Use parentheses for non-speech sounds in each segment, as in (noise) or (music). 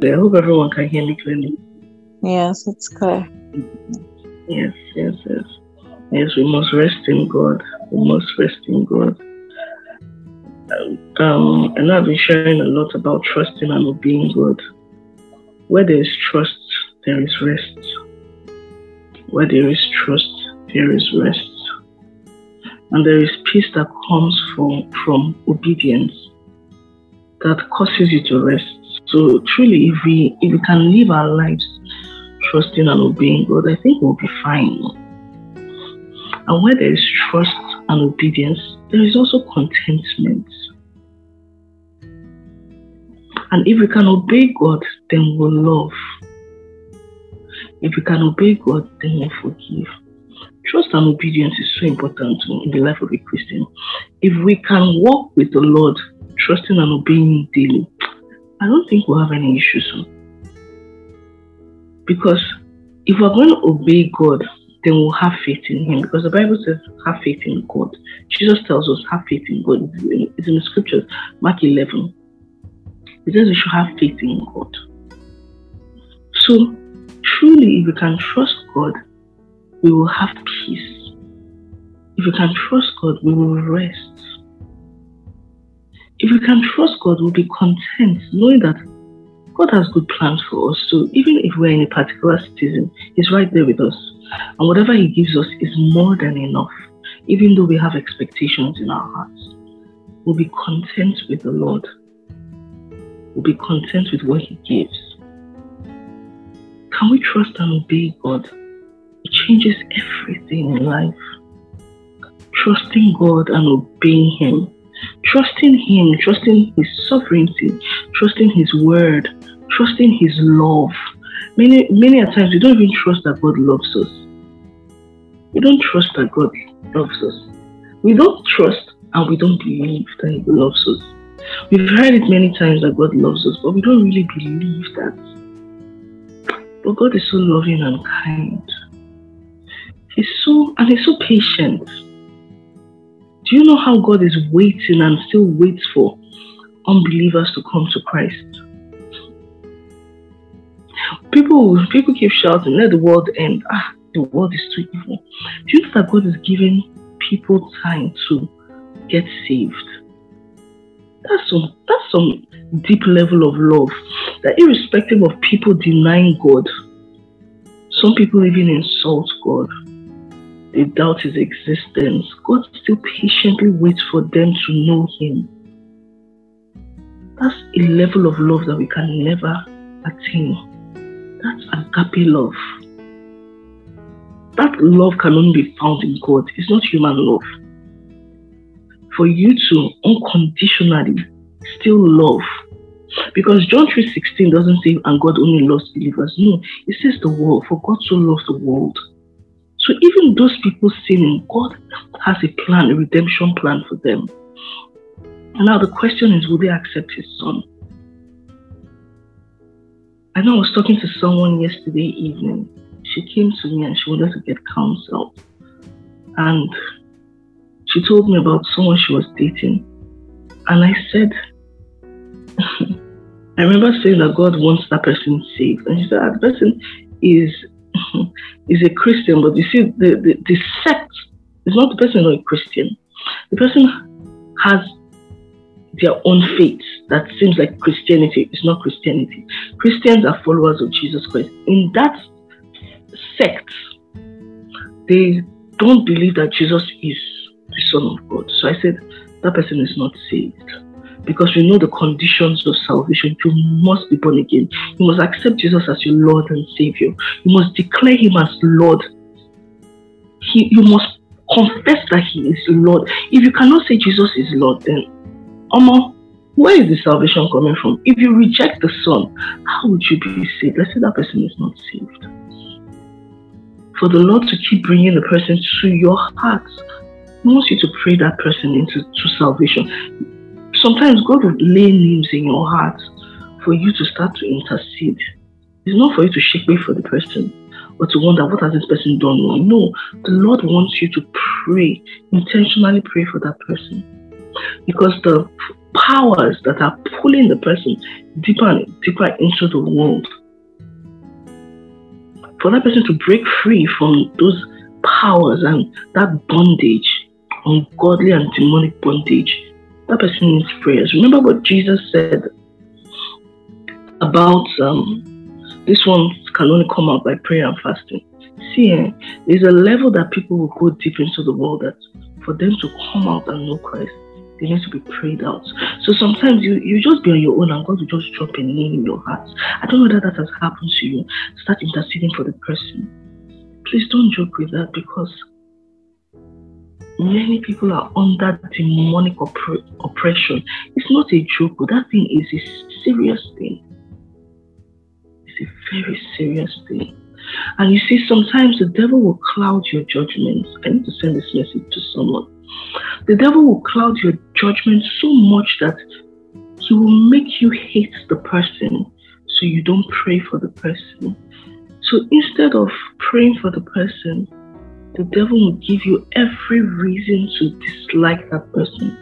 I hope everyone can hear me clearly. Yes, it's clear. Yes, yes, yes. Yes, we must rest in God. We must rest in God. Um, and I've been sharing a lot about trusting and obeying God. Where there is trust, there is rest. Where there is trust, there is rest. And there is peace that comes from, from obedience that causes you to rest. So truly, if we if we can live our lives trusting and obeying God, I think we'll be fine. And where there is trust and obedience, there is also contentment. And if we can obey God, then we'll love. If we can obey God, then we'll forgive. Trust and obedience is so important in the life of a Christian. If we can walk with the Lord, trusting and obeying daily, I don't think we'll have any issues. Because if we're going to obey God, then we'll have faith in Him. Because the Bible says, have faith in God. Jesus tells us, have faith in God. It's in the scriptures, Mark 11. It says we should have faith in God. So, truly, if we can trust God, we will have peace. If we can trust God, we will rest. If we can trust God, we'll be content knowing that God has good plans for us. So even if we're in a particular season, He's right there with us. And whatever He gives us is more than enough, even though we have expectations in our hearts. We'll be content with the Lord. We'll be content with what He gives. Can we trust and obey God? It changes everything in life. Trusting God and obeying Him. Trusting Him, trusting His sovereignty, trusting His word, trusting His love. Many, many times we don't even trust that God loves us. We don't trust that God loves us. We don't trust and we don't believe that He loves us. We've heard it many times that God loves us, but we don't really believe that. But God is so loving and kind. He's so and he's so patient. Do you know how God is waiting and still waits for unbelievers to come to Christ? People people keep shouting, let the world end. Ah, the world is too evil. Do you know that God is giving people time to get saved? That's some that's some deep level of love. That irrespective of people denying God, some people even insult God they doubt his existence, God still patiently waits for them to know him. That's a level of love that we can never attain. That's agape love. That love can only be found in God. It's not human love. For you to unconditionally still love. Because John 3.16 doesn't say, and God only loves believers. No, it says the world. For God so loves the world so even those people sinning, God has a plan, a redemption plan for them. Now the question is, will they accept His Son? I know I was talking to someone yesterday evening. She came to me and she wanted to get counsel. And she told me about someone she was dating. And I said, (laughs) I remember saying that God wants that person saved. And she said, that person is (laughs) is a Christian, but you see, the, the, the sect is not the person not a Christian. The person has their own faith that seems like Christianity is not Christianity. Christians are followers of Jesus Christ. In that sect, they don't believe that Jesus is the Son of God. So I said, that person is not saved because we know the conditions of salvation. You must be born again. You must accept Jesus as your Lord and Savior. You must declare Him as Lord. He, you must confess that He is Lord. If you cannot say Jesus is Lord, then, Oma, where is the salvation coming from? If you reject the Son, how would you be saved? Let's say that person is not saved. For the Lord to keep bringing the person to your heart, He wants you to pray that person into to salvation Sometimes God will lay names in your heart for you to start to intercede. It's not for you to shake away for the person or to wonder what has this person done wrong. No, the Lord wants you to pray, intentionally pray for that person. Because the powers that are pulling the person deeper and deeper into the world. For that person to break free from those powers and that bondage, ungodly and demonic bondage, that person needs prayers. Remember what Jesus said about um, this one can only come out by prayer and fasting. See, eh, there's a level that people will go deep into the world that for them to come out and know Christ, they need to be prayed out. So sometimes you, you just be on your own and God will just drop a name in your heart. I don't know whether that has happened to you. Start interceding for the person. Please don't joke with that because many people are under demonic opp- oppression. It's not a joke, but that thing is a serious thing. It's a very serious thing. And you see, sometimes the devil will cloud your judgments. I need to send this message to someone. The devil will cloud your judgment so much that he will make you hate the person so you don't pray for the person. So instead of praying for the person, the devil will give you every reason to dislike that person.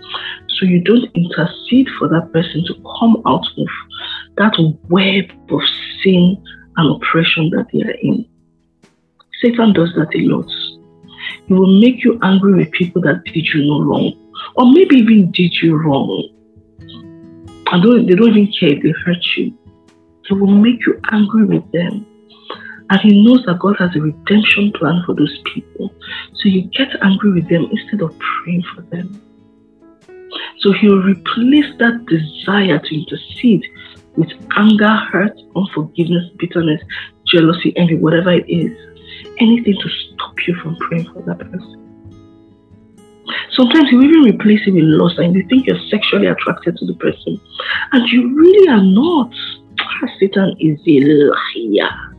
So you don't intercede for that person to come out of that web of sin and oppression that they are in. Satan does that a lot. He will make you angry with people that did you no wrong, or maybe even did you wrong. And they don't even care if they hurt you. He will make you angry with them. And he knows that God has a redemption plan for those people. So you get angry with them instead of praying for them. So he'll replace that desire to intercede with anger, hurt, unforgiveness, bitterness, jealousy, envy, whatever it is. Anything to stop you from praying for that person. Sometimes you even replace it with lust and you think you're sexually attracted to the person. And you really are not. Ah, Satan is a liar.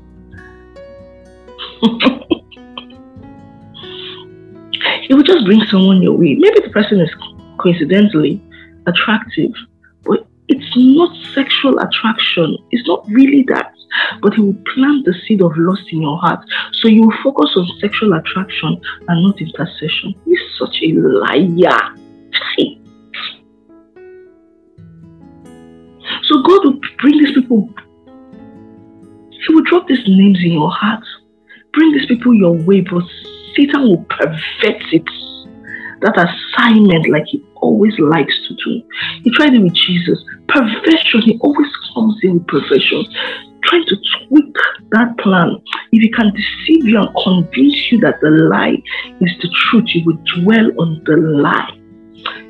He will just bring someone your way. Maybe the person is coincidentally attractive, but it's not sexual attraction. It's not really that. But he will plant the seed of lust in your heart. So you will focus on sexual attraction and not intercession. He's such a liar. So God will bring these people. He will drop these names in your heart. Bring these people your way, but Satan will pervert it. That assignment like he always likes to do. He tried it with Jesus. Perversion, he always comes in with perversion, trying to tweak that plan. If he can deceive you and convince you that the lie is the truth, you will dwell on the lie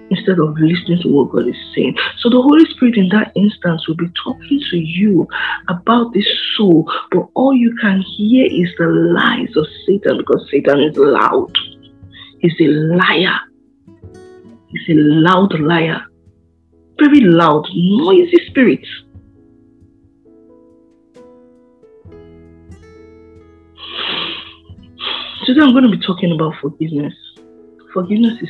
instead of listening to what God is saying. So the Holy Spirit in that instance will be talking to you about this soul, but all you can hear is the lies of Satan because Satan is loud. He's a liar. He's a loud liar. Very loud, noisy spirit. Today I'm going to be talking about forgiveness. Forgiveness is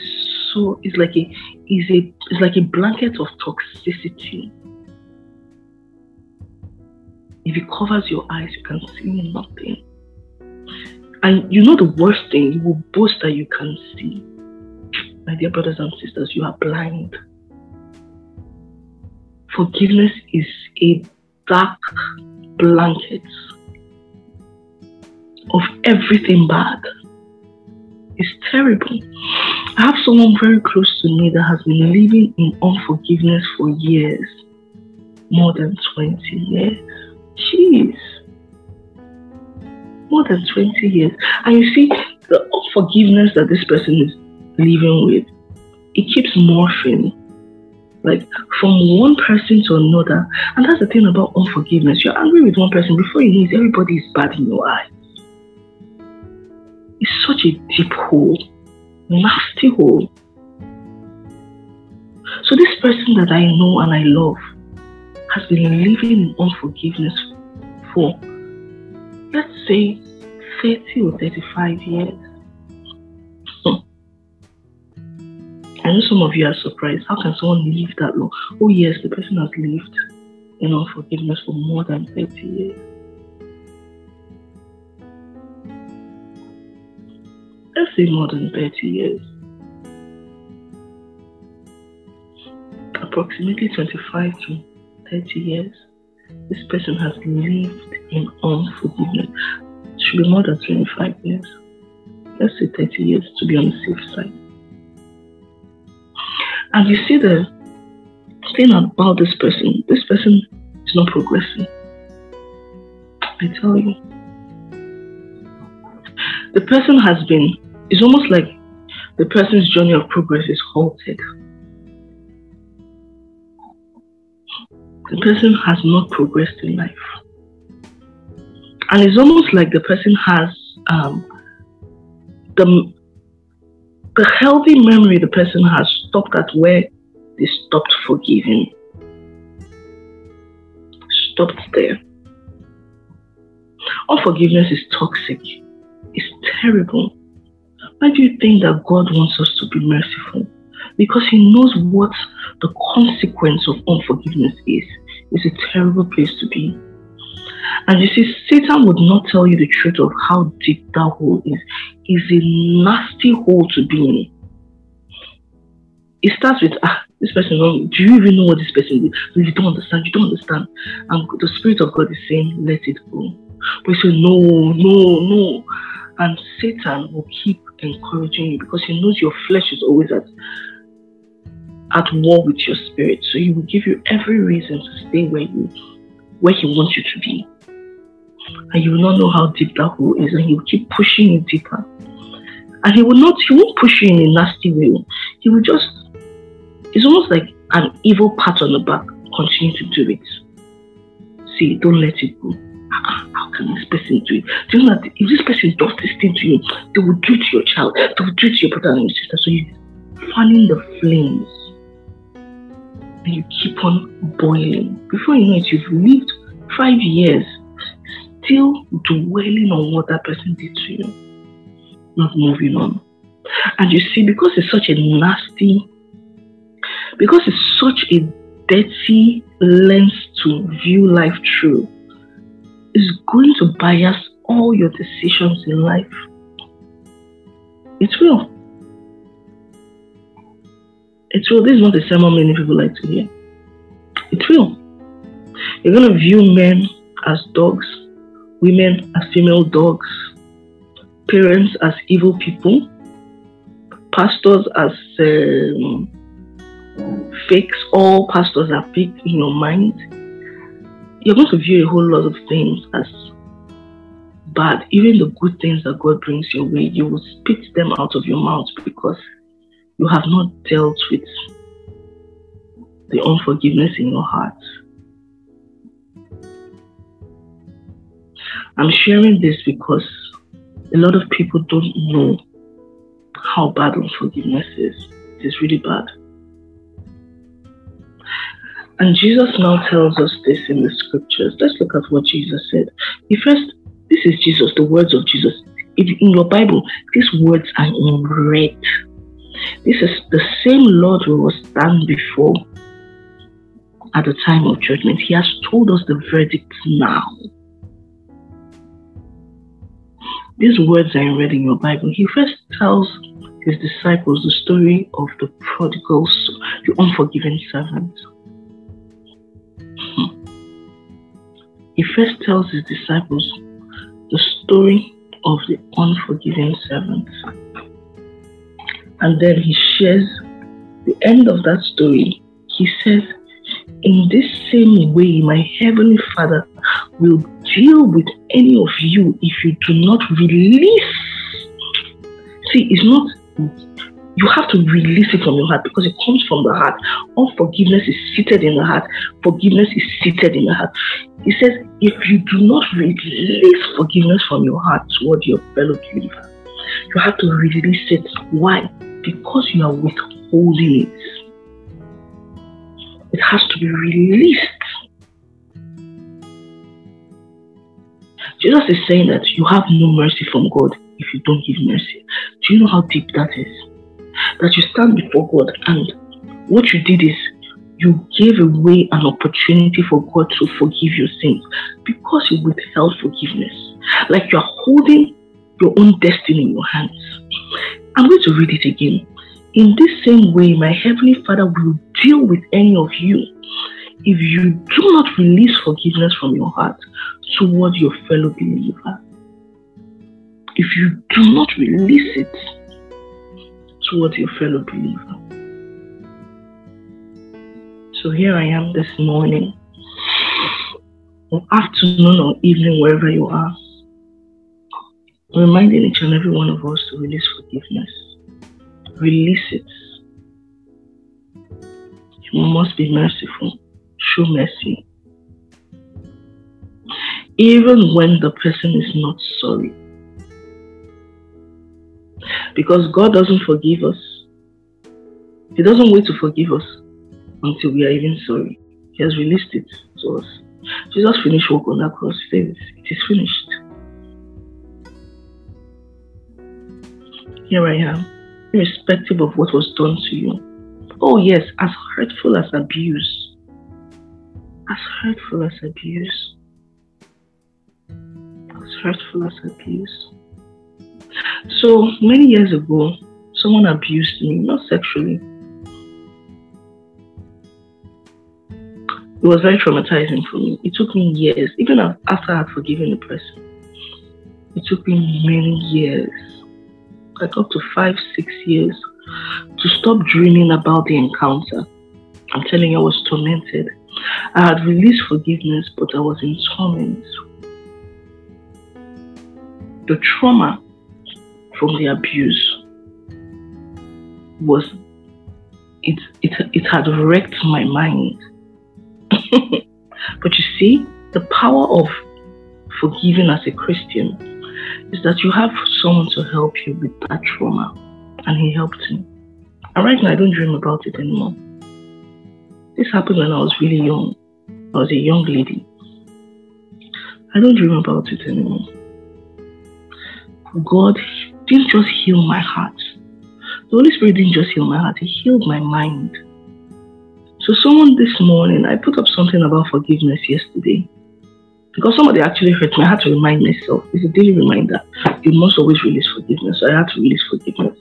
so is like a is a is like a blanket of toxicity. If it covers your eyes, you can see nothing. And you know the worst thing, you will boast that you can see. My dear brothers and sisters, you are blind. Forgiveness is a dark blanket of everything bad. It's terrible. I have someone very close to me that has been living in unforgiveness for years more than 20 years. Jeez. More than 20 years. And you see, the unforgiveness that this person is living with, it keeps morphing. Like from one person to another. And that's the thing about unforgiveness. You're angry with one person, before you know everybody is bad in your eyes. It's such a deep hole, nasty hole. So this person that I know and I love has been living in unforgiveness for, let's say, 30 or 35 years. Hmm. I know some of you are surprised. How can someone live that long? Oh, yes, the person has lived in unforgiveness for more than 30 years. Let's say more than 30 years. approximately 25 to 30 years, this person has lived in unforgiveness. It should be more than 25 years. Let's say 30 years to be on the safe side. And you see the thing about this person, this person is not progressing. I tell you. The person has been, it's almost like the person's journey of progress is halted. The person has not progressed in life. And it's almost like the person has um, the, the healthy memory the person has stopped at where they stopped forgiving. Stopped there. Unforgiveness is toxic. It's terrible. Why do you think that God wants us to be merciful? Because He knows what the consequence of unforgiveness is. It's a terrible place to be. And you see, Satan would not tell you the truth of how deep that hole is. It's a nasty hole to be in. It starts with, ah, this person, do you even know what this person is? You don't understand, you don't understand. And the Spirit of God is saying, let it go. But you say, no, no, no. And Satan will keep encouraging you because he knows your flesh is always at at war with your spirit. So he will give you every reason to stay where you where he wants you to be. And you will not know how deep that hole is, and he will keep pushing you deeper. And he will not he won't push you in a nasty way. He will just it's almost like an evil pat on the back. Continue to do it. See, don't let it go. Can this person it? Do you know that if this person does this thing to you, they will do it to your child, they will do it to your brother and your sister. So you're fanning the flames. And you keep on boiling. Before you know it, you've lived five years still dwelling on what that person did to you, not moving on. And you see, because it's such a nasty, because it's such a dirty lens to view life through, is going to bias all your decisions in life. It will. It will. This is not a sermon many people like to hear. It will. You're going to view men as dogs, women as female dogs, parents as evil people, pastors as um, fakes. All pastors are fake in your mind you're going to view a whole lot of things as bad. Even the good things that God brings your way, you will spit them out of your mouth because you have not dealt with the unforgiveness in your heart. I'm sharing this because a lot of people don't know how bad unforgiveness is. It is really bad. And Jesus now tells us this in the scriptures. Let's look at what Jesus said. He first, this is Jesus, the words of Jesus. If in your Bible, these words are in red. This is the same Lord who was stand before at the time of judgment. He has told us the verdict now. These words are in red in your Bible. He first tells his disciples the story of the prodigal, the unforgiven servant. Hmm. He first tells his disciples the story of the unforgiving servant. And then he shares the end of that story. He says, In this same way, my heavenly Father will deal with any of you if you do not release. See, it's not you have to release it from your heart because it comes from the heart. Unforgiveness is seated in the heart. Forgiveness is seated in the heart. He says, if you do not release forgiveness from your heart toward your fellow believer, you have to release it. Why? Because you are withholding it. It has to be released. Jesus is saying that you have no mercy from God if you don't give mercy. Do you know how deep that is? That you stand before God and what you did is you gave away an opportunity for God to forgive your sins because you withheld forgiveness. Like you are holding your own destiny in your hands. I'm going to read it again. In this same way, my Heavenly Father will deal with any of you if you do not release forgiveness from your heart toward your fellow believer. If you do not release it toward your fellow believer. So here I am this morning, or afternoon or evening, wherever you are, reminding each and every one of us to release forgiveness. Release it. You must be merciful. Show mercy. Even when the person is not sorry. Because God doesn't forgive us. He doesn't wait to forgive us until we are even sorry. He has released it to us. Jesus finished work on that cross. It is finished. Here I am, irrespective of what was done to you. Oh, yes, as hurtful as abuse. As hurtful as abuse. As hurtful as abuse. So many years ago, someone abused me, not sexually. It was very traumatizing for me. It took me years, even after I had forgiven the person. It took me many years, like up to five, six years, to stop dreaming about the encounter. I'm telling you, I was tormented. I had released forgiveness, but I was in torment. The trauma from the abuse was it it it had wrecked my mind. (laughs) but you see, the power of forgiving as a Christian is that you have someone to help you with that trauma, and he helped me. And right now, I don't dream about it anymore. This happened when I was really young. I was a young lady. I don't dream about it anymore. God didn't just heal my heart. The Holy Spirit didn't just heal my heart, He healed my mind. So, someone this morning, I put up something about forgiveness yesterday. Because somebody actually hurt me, I had to remind myself. It's a daily reminder. You must always release forgiveness. So I had to release forgiveness.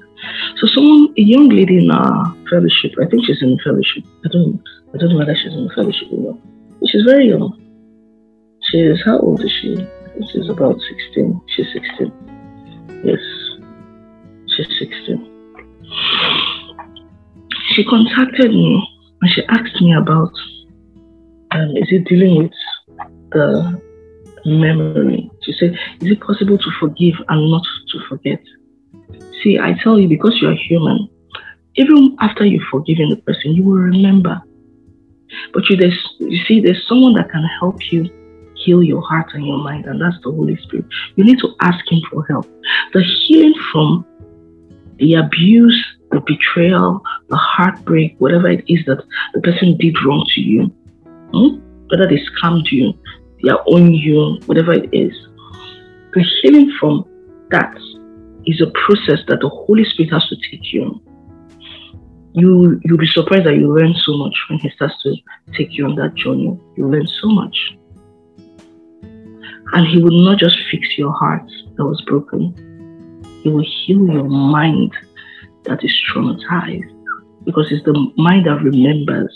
So someone, a young lady in our fellowship, I think she's in the fellowship. I don't, I don't know whether she's in the fellowship or not. She's very young. She's how old is she? She's about 16. She's 16. Yes, she's 16. She contacted me and she asked me about um, is it dealing with the memory? She said, Is it possible to forgive and not to forget? See, I tell you, because you are human, even after you've forgiven the person, you will remember. But you, you see, there's someone that can help you heal your heart and your mind, and that's the Holy Spirit. You need to ask Him for help. The healing from the abuse, the betrayal, the heartbreak, whatever it is that the person did wrong to you, hmm? whether they scammed you, they are on you, whatever it is, the healing from that is a process that the Holy Spirit has to take you. You you'll be surprised that you learn so much when He starts to take you on that journey. You learn so much. And He will not just fix your heart that was broken, He will heal your mind that is traumatized. Because it's the mind that remembers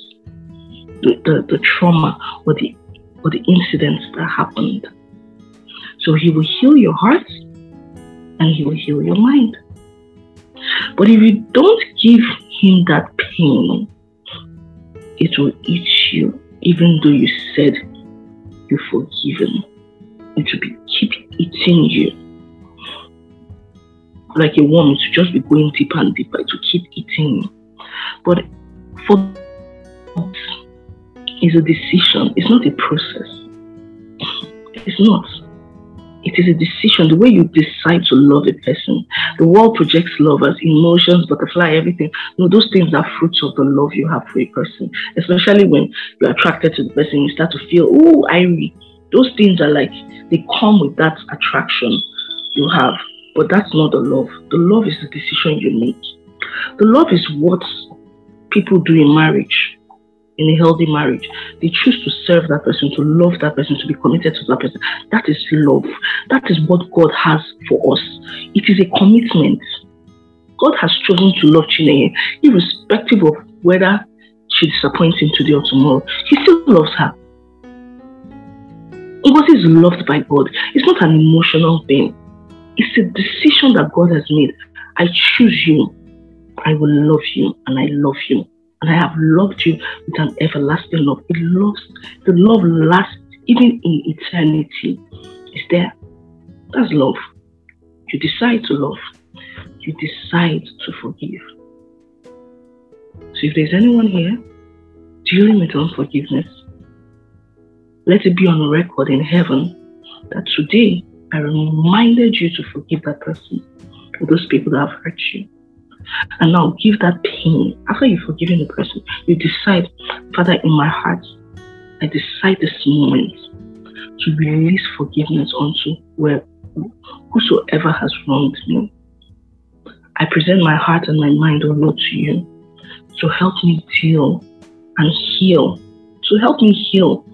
the, the, the trauma or the or the incidents that happened. So he will heal your heart and he will heal your mind. But if you don't give him that pain, it will eat you, even though you said you're forgiven. It will be, keep eating you. Like a worm, to just be going deeper and deeper. to keep eating. But for is a decision, it's not a process. It's not. It is a decision. The way you decide to love a person. The world projects love as emotions, butterfly, everything. No, those things are fruits of the love you have for a person. Especially when you're attracted to the person, you start to feel, oh, I Those things are like, they come with that attraction you have. But that's not the love. The love is the decision you make. The love is what people do in marriage in a healthy marriage. They choose to serve that person, to love that person, to be committed to that person. That is love. That is what God has for us. It is a commitment. God has chosen to love Chineye, irrespective of whether she disappoints him today or tomorrow. He still loves her. Ngozi is loved by God. It's not an emotional thing. It's a decision that God has made. I choose you. I will love you and I love you. And I have loved you with an everlasting love. It loves the love lasts even in eternity. It's there. That's love. You decide to love. You decide to forgive. So if there's anyone here dealing with unforgiveness, let it be on record in heaven that today I reminded you to forgive that person or those people that have hurt you. And now give that pain. After you've forgiven the person, you decide, Father, in my heart, I decide this moment to release forgiveness unto where whosoever has wronged me. I present my heart and my mind, O Lord, to you to help me deal and heal, to help me heal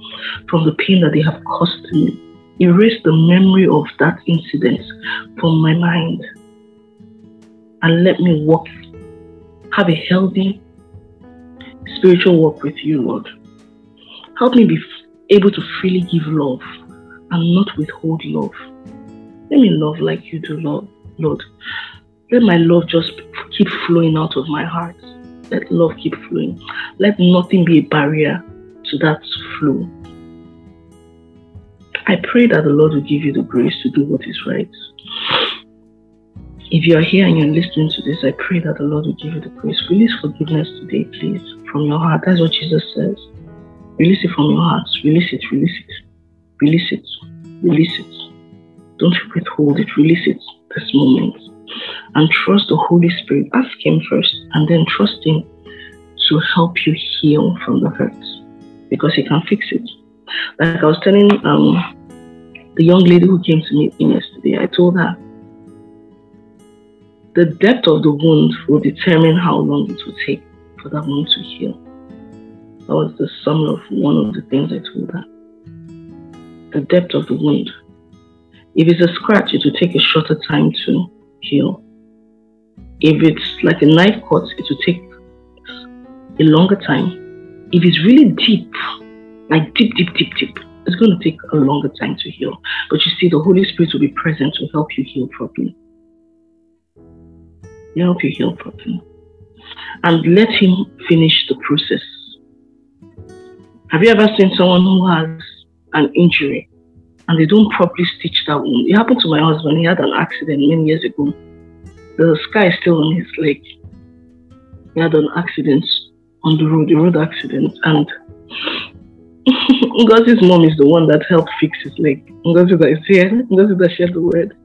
from the pain that they have caused me. Erase the memory of that incident from my mind and let me walk, have a healthy spiritual walk with you, Lord. Help me be able to freely give love and not withhold love. Let me love like you do, Lord. Lord. Let my love just keep flowing out of my heart. Let love keep flowing. Let nothing be a barrier to that flow. I pray that the Lord will give you the grace to do what is right. If you are here and you're listening to this, I pray that the Lord will give you the grace. Release forgiveness today, please, from your heart. That's what Jesus says. Release it from your heart. Release it, release it, release it, release it. Don't withhold it, release it this moment. And trust the Holy Spirit. Ask Him first and then trust Him to help you heal from the hurt because He can fix it. Like I was telling um, the young lady who came to me yesterday, I told her the depth of the wound will determine how long it will take for that wound to heal. That was the summary of one of the things I told her. The depth of the wound. If it's a scratch, it will take a shorter time to heal. If it's like a knife cut, it will take a longer time. If it's really deep, like deep, deep, deep, deep, it's going to take a longer time to heal. But you see, the Holy Spirit will be present to help you heal properly help you heal properly. And let Him finish the process. Have you ever seen someone who has an injury and they don't properly stitch that wound? It happened to my husband. He had an accident many years ago. The scar is still on his leg. He had an accident on the road, a road accident, and (laughs) Ngozi's mom is the one that helped fix his leg. Ngozi that is here, Ngozi that shared the word.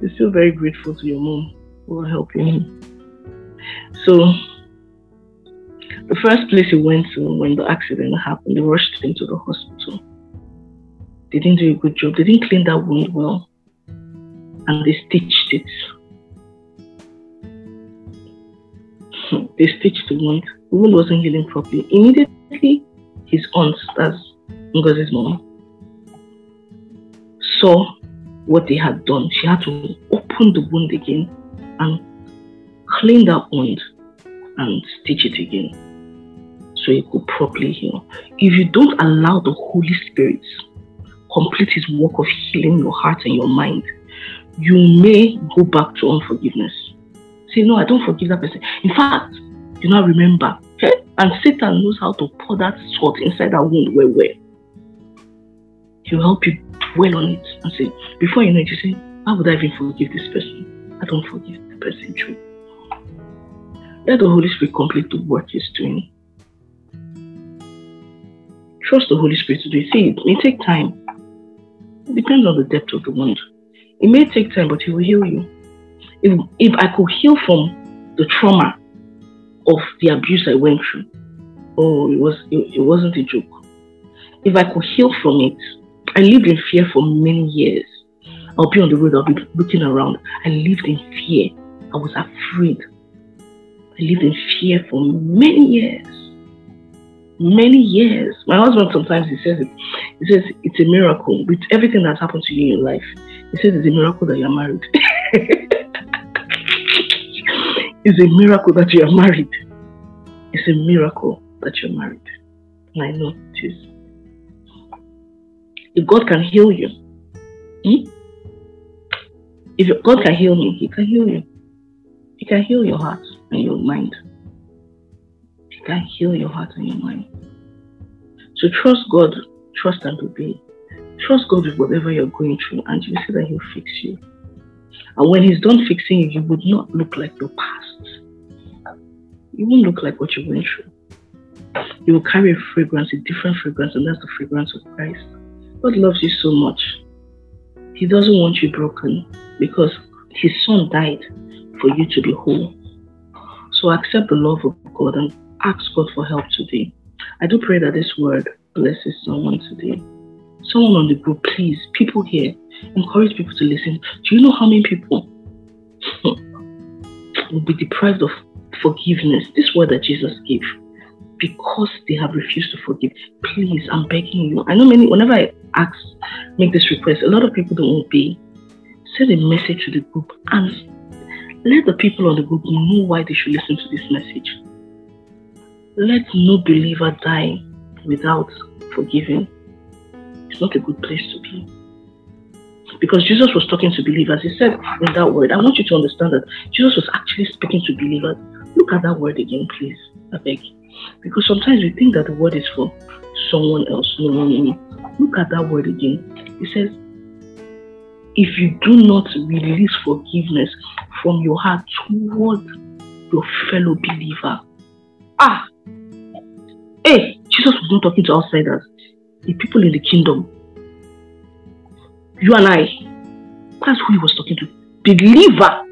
He's still very grateful to your mom for helping him. So, the first place he went to when the accident happened, they rushed him to the hospital. They didn't do a good job. They didn't clean that wound well. And they stitched it. (laughs) they stitched the wound. The wound wasn't healing properly. Immediately, his aunt, that's Ngozi's mom, saw what they had done. She had to open the wound again and clean that wound and stitch it again so it could properly heal. If you don't allow the Holy Spirit complete his work of healing your heart and your mind, you may go back to unforgiveness. Say, no, I don't forgive that person. In fact, you now remember? And Satan knows how to pour that salt inside that wound where where. He'll help you dwell on it and say, before you know it, you say, How would I even forgive this person? I don't forgive the person true. Let the Holy Spirit complete the work He's doing. Trust the Holy Spirit to do it. See, it may take time. It depends on the depth of the wound. It may take time, but He will heal you. If, if I could heal from the trauma of the abuse I went through, oh, it was it, it wasn't a joke. If I could heal from it, I lived in fear for many years. I'll be on the road, I'll be looking around. I lived in fear. I was afraid. I lived in fear for many years. Many years. My husband sometimes he says it. He says it's a miracle with everything that's happened to you in your life. He says it's a miracle that you're married. (laughs) It's a miracle that you are married. It's a miracle that you're married. And I know it is. If God can heal you, hmm? if God can heal me, He can heal you. He can heal your heart and your mind. He can heal your heart and your mind. So trust God, trust and obey. Trust God with whatever you're going through, and you see that He'll fix you. And when He's done fixing you, you would not look like your past. You won't look like what you went through. You will carry a fragrance, a different fragrance, and that's the fragrance of Christ. God loves you so much. He doesn't want you broken because His Son died for you to be whole. So accept the love of God and ask God for help today. I do pray that this word blesses someone today. Someone on the group, please, people here, encourage people to listen. Do you know how many people (laughs) will be deprived of forgiveness? This word that Jesus gave, because they have refused to forgive. Please, I'm begging you. I know many, whenever I ask, make this request, a lot of people don't obey. Send a message to the group and let the people on the group know why they should listen to this message. Let no believer die without forgiving. It's not a good place to be. Because Jesus was talking to believers. He said in that word, I want you to understand that Jesus was actually speaking to believers. Look at that word again, please. I beg. Because sometimes we think that the word is for someone else. No, no, no. Look at that word again. It says, if you do not release forgiveness from your heart toward your fellow believer. Ah, hey, Jesus was not talking to outsiders, the people in the kingdom. You and I, that's who he was talking to. Believer.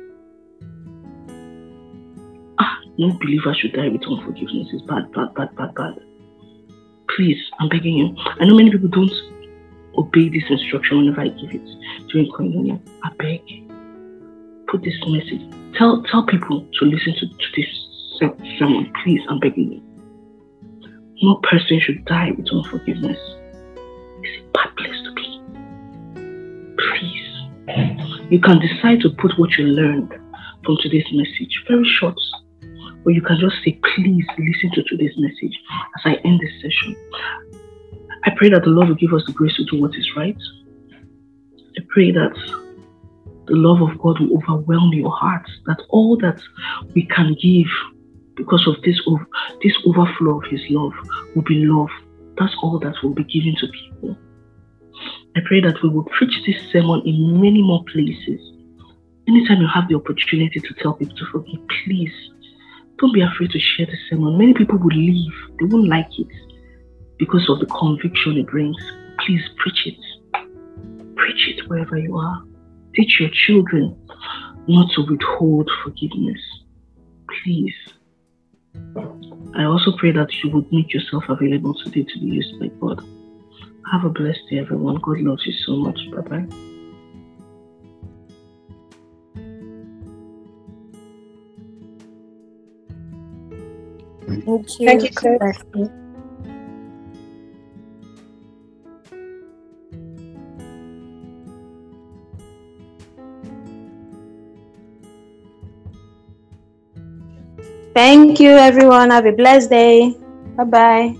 No believer should die with unforgiveness. It's bad, bad, bad, bad, bad. Please, I'm begging you. I know many people don't obey this instruction whenever I give it during communion. I beg. Put this message. Tell tell people to listen to, to this sermon. Please, I'm begging you. No person should die with unforgiveness. It's a bad place to be. Please. You can decide to put what you learned from today's message. Very short. Or you can just say, please listen to today's message as I end this session. I pray that the Lord will give us the grace to do what is right. I pray that the love of God will overwhelm your heart, that all that we can give because of this, this overflow of His love will be love. That's all that will be given to people. I pray that we will preach this sermon in many more places. Anytime you have the opportunity to tell people to forgive, please don't be afraid to share the sermon. Many people will leave, they won't like it because of the conviction it brings. Please preach it. Preach it wherever you are. Teach your children not to withhold forgiveness. Please. I also pray that you would make yourself available today to be used by God. Have a blessed day, everyone. God loves you so much. Bye bye. Thank you. Thank you, sir. Thank you, everyone. Have a blessed day. Bye bye.